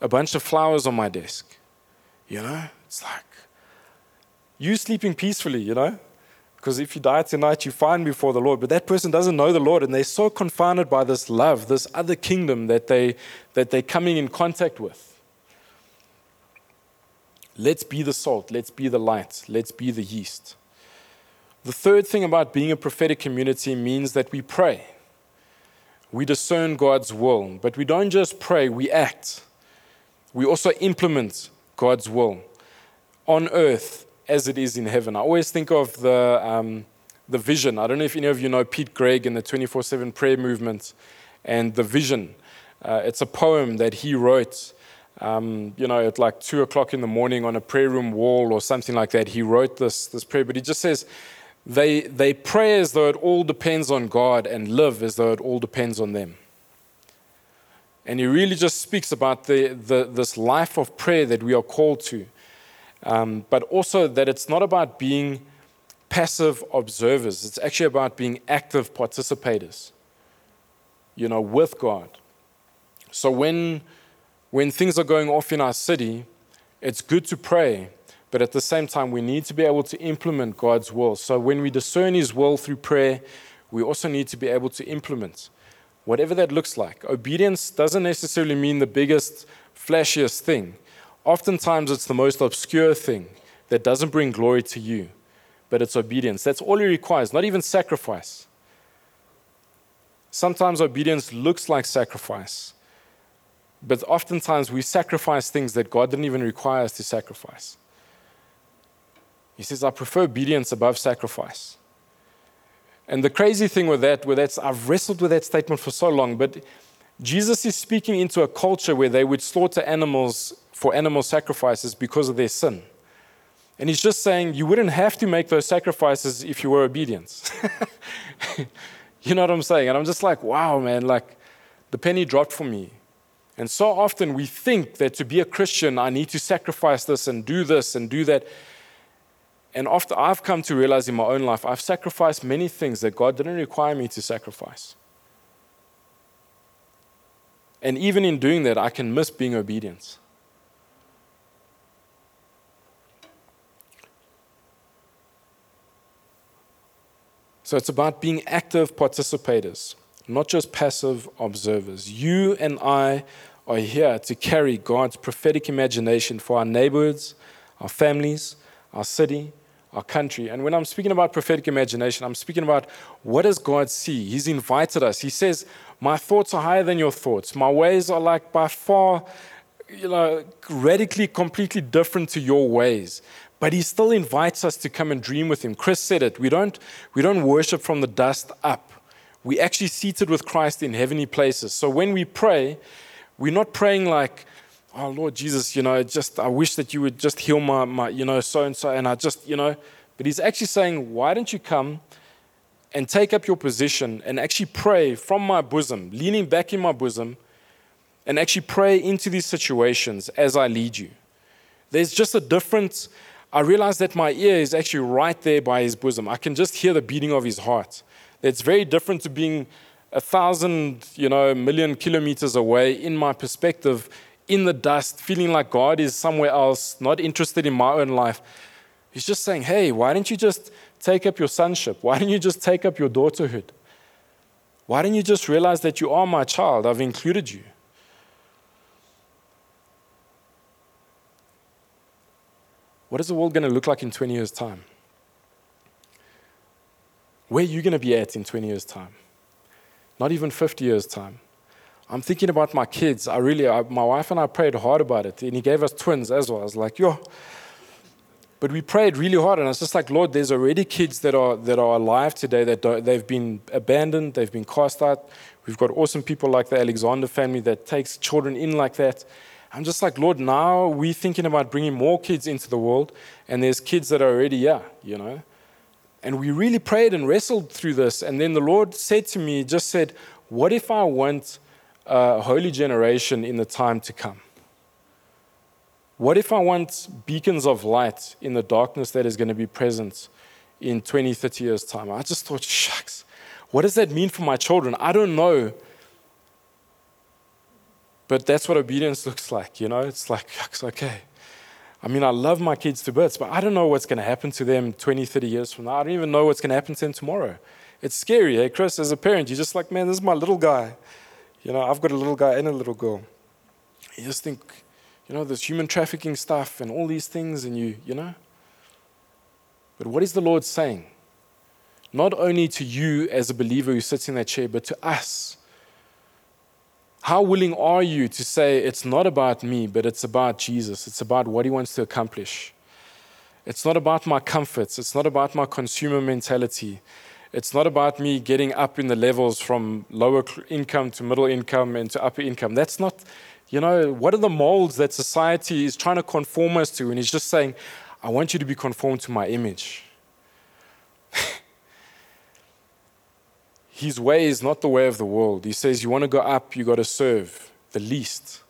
a bunch of flowers on my desk. You know, it's like, you sleeping peacefully, you know? Because if you die tonight, you're fine before the Lord. But that person doesn't know the Lord, and they're so confounded by this love, this other kingdom that, they, that they're coming in contact with. Let's be the salt, let's be the light, let's be the yeast. The third thing about being a prophetic community means that we pray. We discern God's will, but we don't just pray, we act. We also implement God's will on earth as it is in heaven. I always think of the, um, the vision. I don't know if any of you know Pete Greig and the 24 7 prayer movement and the vision. Uh, it's a poem that he wrote, um, you know, at like two o'clock in the morning on a prayer room wall or something like that. He wrote this, this prayer, but he just says, they, they pray as though it all depends on God and live as though it all depends on them. And he really just speaks about the, the, this life of prayer that we are called to. Um, but also that it's not about being passive observers, it's actually about being active participators, you know, with God. So when, when things are going off in our city, it's good to pray, but at the same time, we need to be able to implement God's will. So when we discern His will through prayer, we also need to be able to implement whatever that looks like. Obedience doesn't necessarily mean the biggest, flashiest thing. Oftentimes, it's the most obscure thing that doesn't bring glory to you, but it's obedience. That's all it requires, not even sacrifice. Sometimes obedience looks like sacrifice, but oftentimes we sacrifice things that God didn't even require us to sacrifice. He says, I prefer obedience above sacrifice. And the crazy thing with that, with that, I've wrestled with that statement for so long, but Jesus is speaking into a culture where they would slaughter animals for animal sacrifices because of their sin. And he's just saying you wouldn't have to make those sacrifices if you were obedient. you know what I'm saying? And I'm just like, wow, man, like the penny dropped for me. And so often we think that to be a Christian, I need to sacrifice this and do this and do that. And after I've come to realize in my own life, I've sacrificed many things that God didn't require me to sacrifice. And even in doing that, I can miss being obedient. So it's about being active participators, not just passive observers. You and I are here to carry God's prophetic imagination for our neighborhoods, our families, our city, our country. And when I'm speaking about prophetic imagination, I'm speaking about what does God see? He's invited us. He says, My thoughts are higher than your thoughts. My ways are like by far, you know, radically, completely different to your ways. But he still invites us to come and dream with him. Chris said it. We don't, we don't worship from the dust up. We actually seated with Christ in heavenly places. So when we pray, we're not praying like, oh Lord Jesus, you know, just I wish that you would just heal my, my you know, so and so. And I just, you know, but he's actually saying, why don't you come and take up your position and actually pray from my bosom, leaning back in my bosom, and actually pray into these situations as I lead you. There's just a difference. I realize that my ear is actually right there by his bosom. I can just hear the beating of his heart. It's very different to being a thousand, you know, million kilometers away in my perspective, in the dust, feeling like God is somewhere else, not interested in my own life. He's just saying, hey, why don't you just take up your sonship? Why don't you just take up your daughterhood? Why don't you just realize that you are my child? I've included you. What is the world going to look like in 20 years' time? Where are you going to be at in 20 years' time? Not even 50 years' time. I'm thinking about my kids. I really, I, my wife and I prayed hard about it, and he gave us twins as well. I was like, yo. But we prayed really hard, and it's just like, Lord, there's already kids that are that are alive today that they've been abandoned, they've been cast out. We've got awesome people like the Alexander family that takes children in like that. I'm just like, Lord, now we're thinking about bringing more kids into the world, and there's kids that are already here, you know. And we really prayed and wrestled through this. And then the Lord said to me, just said, What if I want a holy generation in the time to come? What if I want beacons of light in the darkness that is going to be present in 20, 30 years' time? I just thought, shucks, what does that mean for my children? I don't know. But that's what obedience looks like, you know? It's like, shucks, okay. I mean, I love my kids to bits, but I don't know what's going to happen to them 20, 30 years from now. I don't even know what's going to happen to them tomorrow. It's scary, hey, Chris? As a parent, you're just like, man, this is my little guy. You know, I've got a little guy and a little girl. You just think, you know, this human trafficking stuff and all these things, and you, you know. But what is the Lord saying? Not only to you as a believer who sits in that chair, but to us how willing are you to say it's not about me, but it's about Jesus? It's about what he wants to accomplish. It's not about my comforts. It's not about my consumer mentality. It's not about me getting up in the levels from lower income to middle income and to upper income. That's not, you know, what are the molds that society is trying to conform us to? And he's just saying, I want you to be conformed to my image. his way is not the way of the world. He says, You want to go up, you got to serve the least.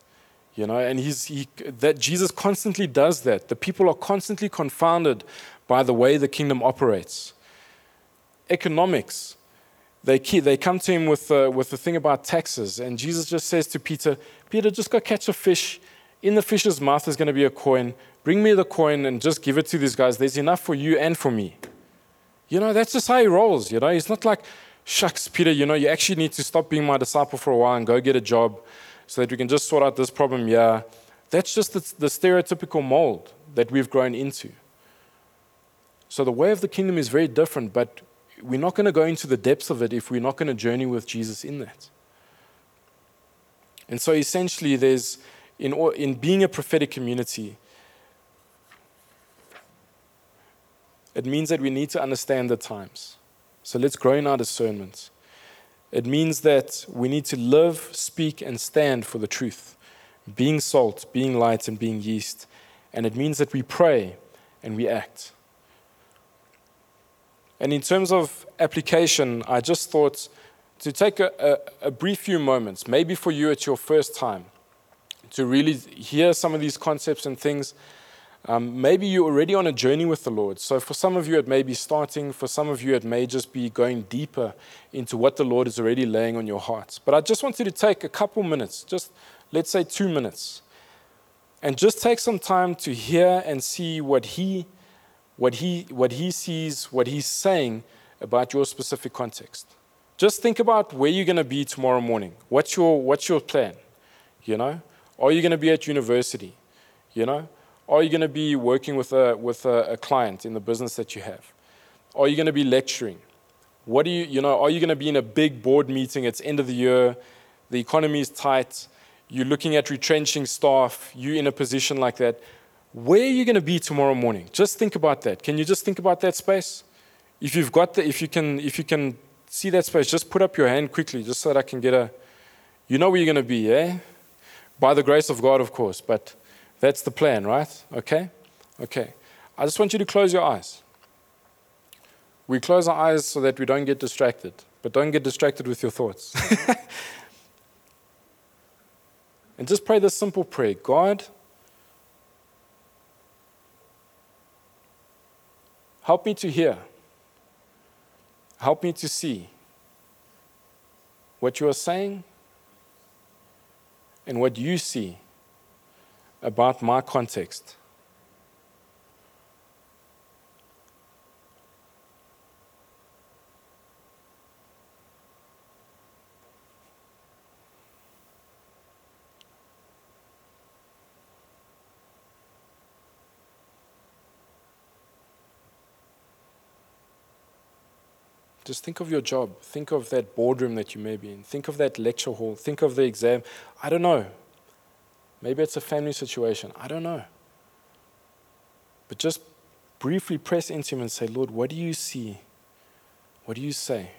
You know, and he's, he, that Jesus constantly does that. The people are constantly confounded by the way the kingdom operates. Economics, they, they come to him with, uh, with the thing about taxes, and Jesus just says to Peter, Peter, just go catch a fish. In the fish's mouth is going to be a coin. Bring me the coin and just give it to these guys. There's enough for you and for me. You know, that's just how he rolls. You know, he's not like, shucks, Peter, you know, you actually need to stop being my disciple for a while and go get a job so that we can just sort out this problem. Yeah, that's just the, the stereotypical mold that we've grown into. So the way of the kingdom is very different, but we're not going to go into the depths of it if we're not going to journey with Jesus in that. And so essentially, there's in, in being a prophetic community, it means that we need to understand the times. So let's grow in our discernment. It means that we need to live, speak, and stand for the truth, being salt, being light, and being yeast. And it means that we pray and we act. And in terms of application, I just thought to take a, a, a, brief few moments, maybe for you it's your first time, to really hear some of these concepts and things um, maybe you're already on a journey with the Lord. So, for some of you, it may be starting. For some of you, it may just be going deeper into what the Lord is already laying on your heart. But I just want you to take a couple minutes, just let's say two minutes, and just take some time to hear and see what He, what He, what He sees, what He's saying about your specific context. Just think about where you're going to be tomorrow morning. What's your, what's your plan? You know, are you going to be at university? You know, are you going to be working with a, with a, a client in the business that you have? Are you going to be lecturing? What do you, you know, are you going to be in a big board meeting? It's end of the year, the economy is tight, you're looking at retrenching staff, you're in a position like that. where are you going to be tomorrow morning? Just think about that. Can you just think about that space? If you've got the, if you can, if you can see that space, just put up your hand quickly, just so that I can get a. You know where you're going to be, eh? By the grace of God, of course, but that's the plan, right? Okay? Okay. I just want you to close your eyes. We close our eyes so that we don't get distracted, but don't get distracted with your thoughts. and just pray this simple prayer God, help me to hear, help me to see what you are saying and what you see about my context. Just think of your job. Think of that boardroom that you may be in. Think of that lecture hall. Think of the exam. I don't know. Maybe it's a family situation. I don't know. But just briefly press into Him and say, Lord, what do you see? What do you say?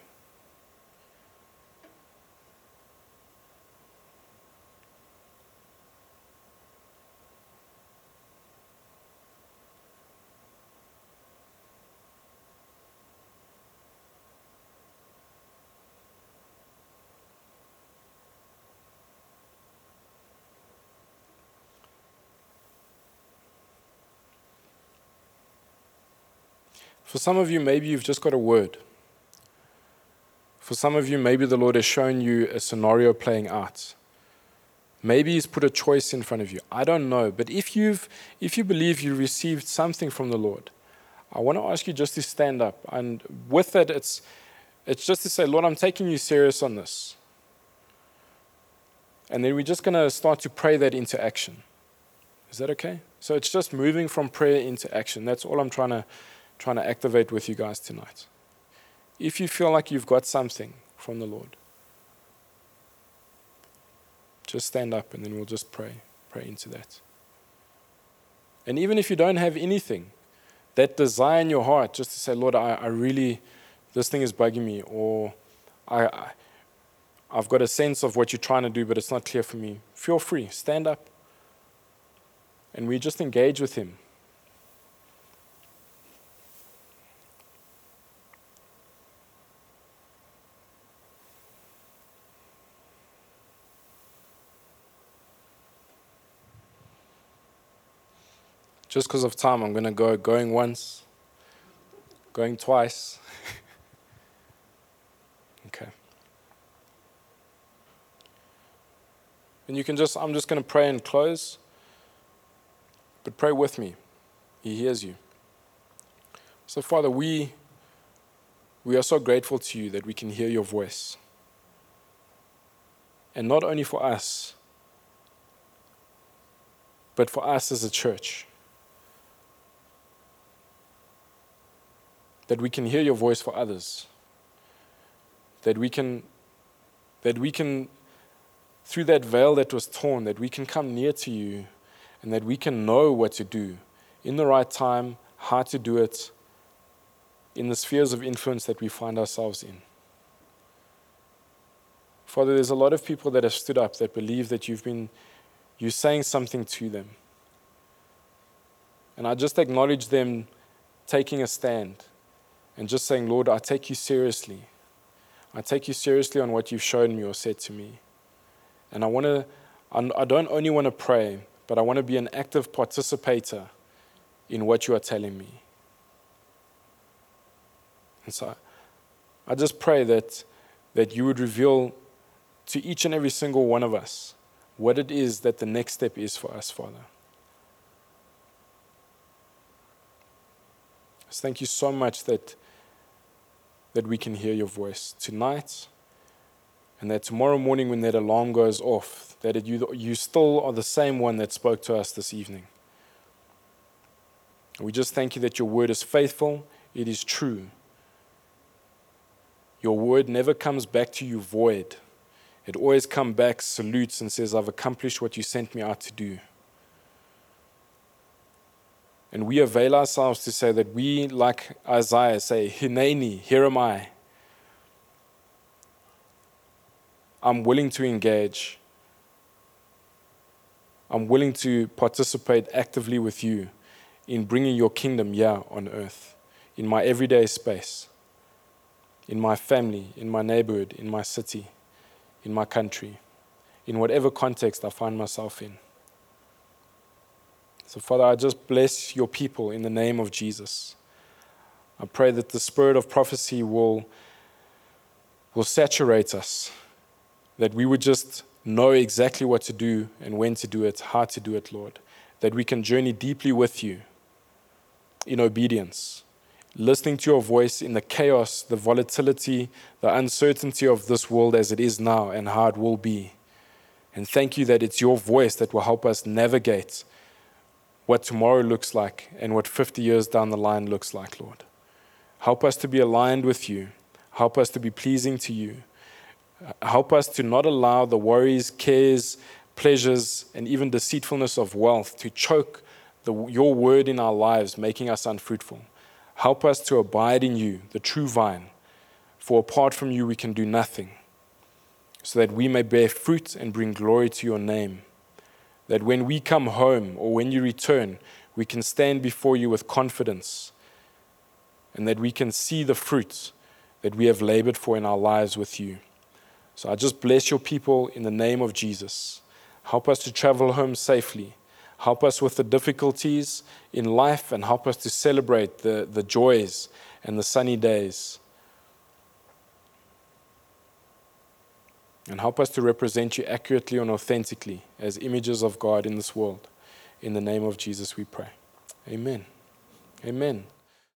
For some of you, maybe you've just got a word. For some of you, maybe the Lord has shown you a scenario playing out. Maybe He's put a choice in front of you. I don't know. But if, you've, if you believe you received something from the Lord, I want to ask you just to stand up. And with that, it's, it's just to say, Lord, I'm taking you serious on this. And then we're just going to start to pray that into action. Is that okay? So it's just moving from prayer into action. That's all I'm trying to trying to activate with you guys tonight. If you feel like you've got something from the Lord, just stand up and then we'll just pray, pray into that. And even if you don't have anything, that desire in your heart just to say, Lord, I, I really, this thing is bugging me, or I, I, I've got a sense of what you're trying to do, but it's not clear for me. Feel free, stand up. And we just engage with Him. Just because of time, I'm going to go going once, going twice. okay. And you can just, I'm just going to pray and close. But pray with me. He hears you. So, Father, we, we are so grateful to you that we can hear your voice. And not only for us, but for us as a church. That we can hear your voice for others. That we can, that we can, through that veil that was torn, that we can come near to you and that we can know what to do in the right time, how to do it in the spheres of influence that we find ourselves in. Father, there's a lot of people that have stood up that believe that you've been, you're saying something to them. And I just acknowledge them taking a stand and just saying, Lord, I take you seriously. I take you seriously on what you've shown me or said to me. And I want to, I don't only want to pray, but I want to be an active participator in what you are telling me. And so I just pray that, that you would reveal to each and every single one of us what it is that the next step is for us, Father. Thank you so much that that we can hear your voice tonight, and that tomorrow morning when that alarm goes off, that it, you, you still are the same one that spoke to us this evening. We just thank you that your word is faithful, it is true. Your word never comes back to you void. It always comes back, salutes, and says, I've accomplished what you sent me out to do. And we avail ourselves to say that we, like Isaiah, say, Hineni, here am I. I'm willing to engage. I'm willing to participate actively with you in bringing your kingdom here on earth, in my everyday space, in my family, in my neighborhood, in my city, in my country, in whatever context I find myself in. So, Father, I just bless your people in the name of Jesus. I pray that the spirit of prophecy will, will saturate us, that we would just know exactly what to do and when to do it, how to do it, Lord, that we can journey deeply with you in obedience, listening to your voice in the chaos, the volatility, the uncertainty of this world as it is now and how it will be. And thank you that it's your voice that will help us navigate what tomorrow looks like and what 50 years down the line looks like, Lord. Help us to be aligned with you. Help us to be pleasing to you. Help us to not allow the worries, cares, pleasures, and even deceitfulness of wealth to choke the, your word in our lives, making us unfruitful. Help us to abide in you, the true vine, for apart from you we can do nothing, so that we may bear fruit and bring glory to your name that when we come home or when you return, we can stand before you with confidence and that we can see the fruits that we have labored for in our lives with you. So I just bless your people in the name of Jesus. Help us to travel home safely. Help us with the difficulties in life and help us to celebrate the, the joys and the sunny days. And help us to represent you accurately and authentically as images of God in this world. In the name of Jesus, we pray. Amen. Amen.